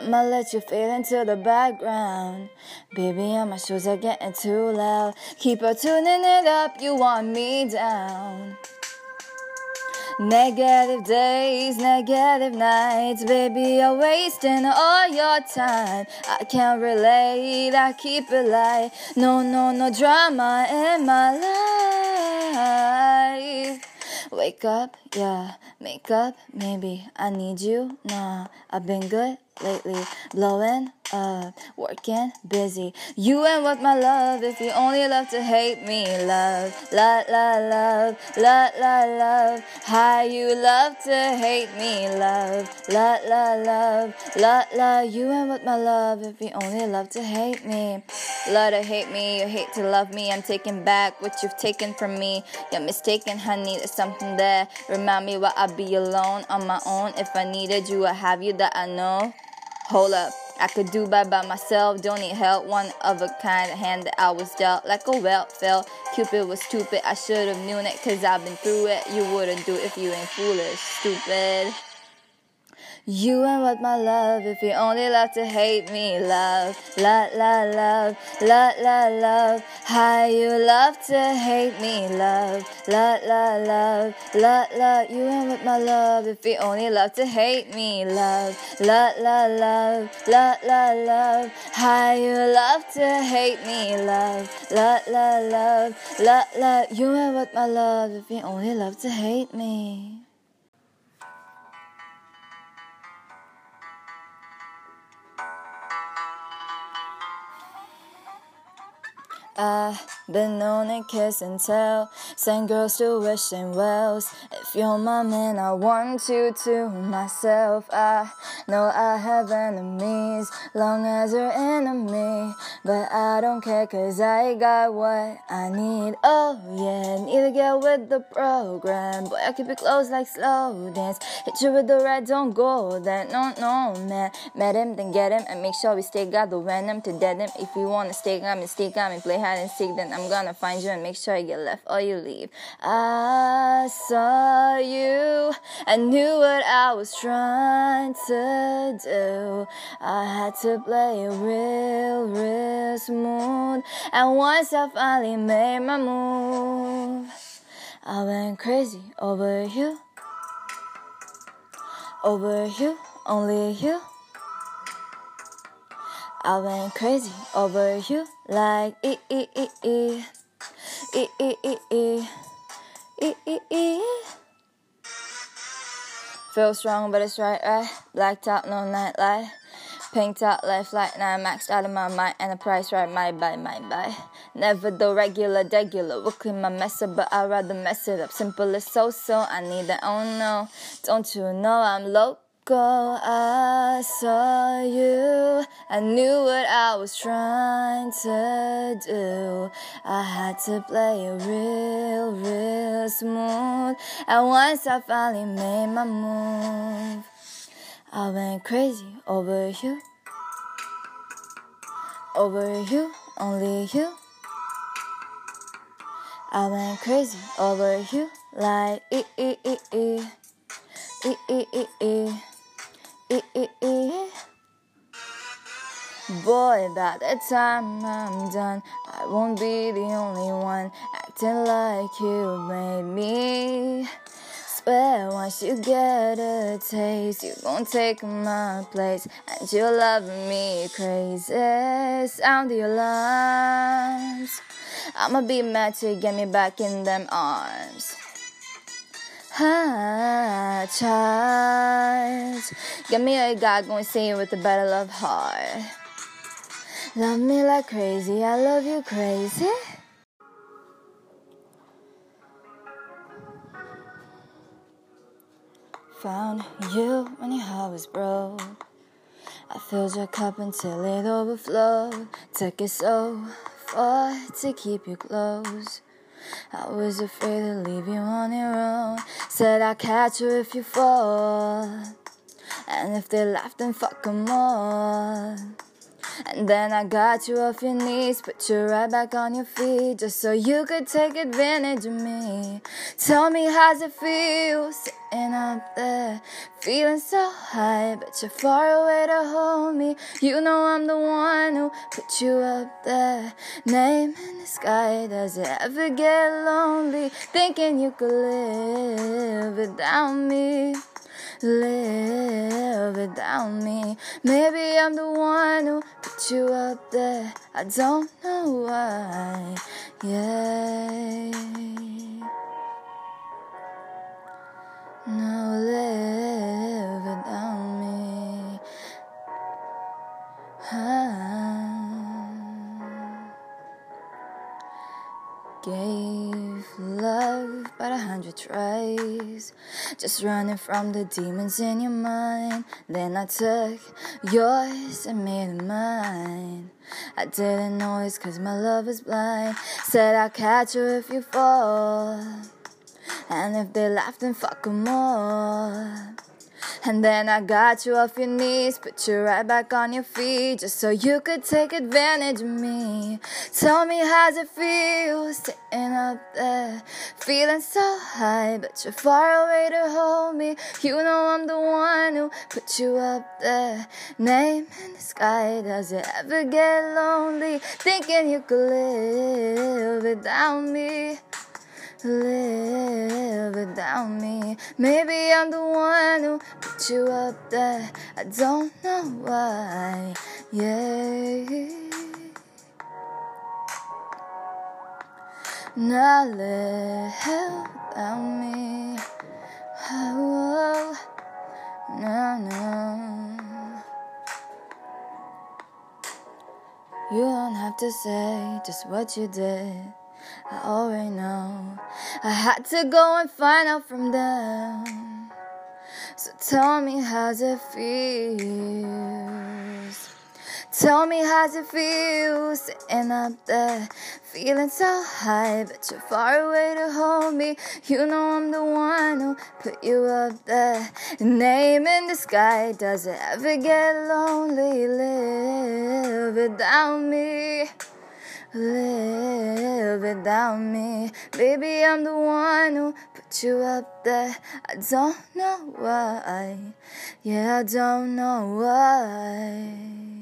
I'ma let you fade into the background. Baby, and my shoes are getting too loud. Keep on tuning it up, you want me down. Negative days, negative nights, baby, you're wasting all your time. I can't relate, I keep it light. No, no, no drama in my life. Wake up, yeah, make up, maybe. I need you. Nah, I've been good lately, blowing up, working, busy. You ain't worth my love if you only love to hate me. Love, la la love, la la love. How you love to hate me. Love, la la love, la la. You ain't worth my love if you only love to hate me. Love to hate me, you hate to love me. I'm taking back what you've taken from me. You're mistaken, honey. There's something there. Remind me why I'd be alone on my own. If I needed you, I have you that I know. Hold up. I could do by by myself, don't need help. One of a kind, hand that I was dealt like a well fell. Cupid was stupid, I should have known it, cause I've been through it. You wouldn't do it if you ain't foolish, stupid. You ain't worth my love if you only love to hate me. Love, la la love, la la love. How you love to hate me. Love, la la love, la la. You ain't worth my love if you only love to hate me. Love, la la love, la la love. How you love to hate me. Love, la la love, la la. You ain't worth my love if you only love to hate me. 呃 been known to kiss and tell, send girls to wishing wells. If you're my man, I want you to myself. I know I have enemies, long as you're enemy. But I don't care, cause I got what I need. Oh, yeah, need to get with the program. Boy, I keep it close like slow dance. Hit you with the red, don't go then. No, no, man. Met him, then get him, and make sure we stay got the venom to dead him. If you wanna stay, me, stay, got me, play hide and seek, then I'm gonna find you and make sure you get left or you leave. I saw you, I knew what I was trying to do. I had to play it real, real smooth. And once I finally made my move, I went crazy over you, over you, only you. I went crazy over you like e e e e e e e e e e e. Feel strong, but it's right, right. Black top, no nightlight. Pink top, left light, now I'm maxed out of my mind, and the price right, my buy, my buy. Never the regular, regular. Will clean my mess up, but I'd rather mess it up. Simple as so so. I need that, oh no. Don't you know I'm local? I saw you. I knew what I was trying to do. I had to play it real, real smooth. And once I finally made my move, I went crazy over you. Over you, only you. I went crazy over you like e e e e e e e e. Eh, eh, eh. Boy, by the time I'm done, I won't be the only one acting like you made me. Swear once you get a taste, you gon' take my place, and you're loving me crazy. Sound the alarms. I'ma be mad to get me back in them arms. Child. Get me a guy going sing with a better love heart. Love me like crazy, I love you crazy. Found you when your heart was broke. I filled your cup until it overflowed. Took it so far to keep you close. I was afraid to leave you on your own. Said I'd catch you if you fall. And if they laugh, then fuck 'em all. And then I got you off your knees, put you right back on your feet, just so you could take advantage of me. Tell me how's it feel sitting up there, feeling so high, but you're far away to hold me. You know I'm the one who put you up there. Name in the sky, does it ever get lonely? Thinking you could live without me live without me. Maybe I'm the one who put you up there. I don't know why. Yeah. No, tries, just running from the demons in your mind. Then I took yours and made it mine. I didn't know it's cause my love is blind. Said I'll catch you if you fall. And if they laugh, then fuck 'em all. And then I got you off your knees, put you right back on your feet, just so you could take advantage of me. Tell me how's it feel sitting up there, feeling so high, but you're far away to hold me. You know I'm the one who put you up there. Name in the sky, does it ever get lonely? Thinking you could live without me live without me. Maybe I'm the one who put you up there. I don't know why. Yeah. Now live without me. Oh, no, no. You don't have to say just what you did. I already know. I had to go and find out from them. So tell me how's it feels. Tell me how's it feel sitting up there, feeling so high, but you're far away to hold me. You know I'm the one who put you up there. Name in the sky, does it ever get lonely? Live without me live without me. Baby, I'm the one who put you up there. I don't know why. Yeah, I don't know why.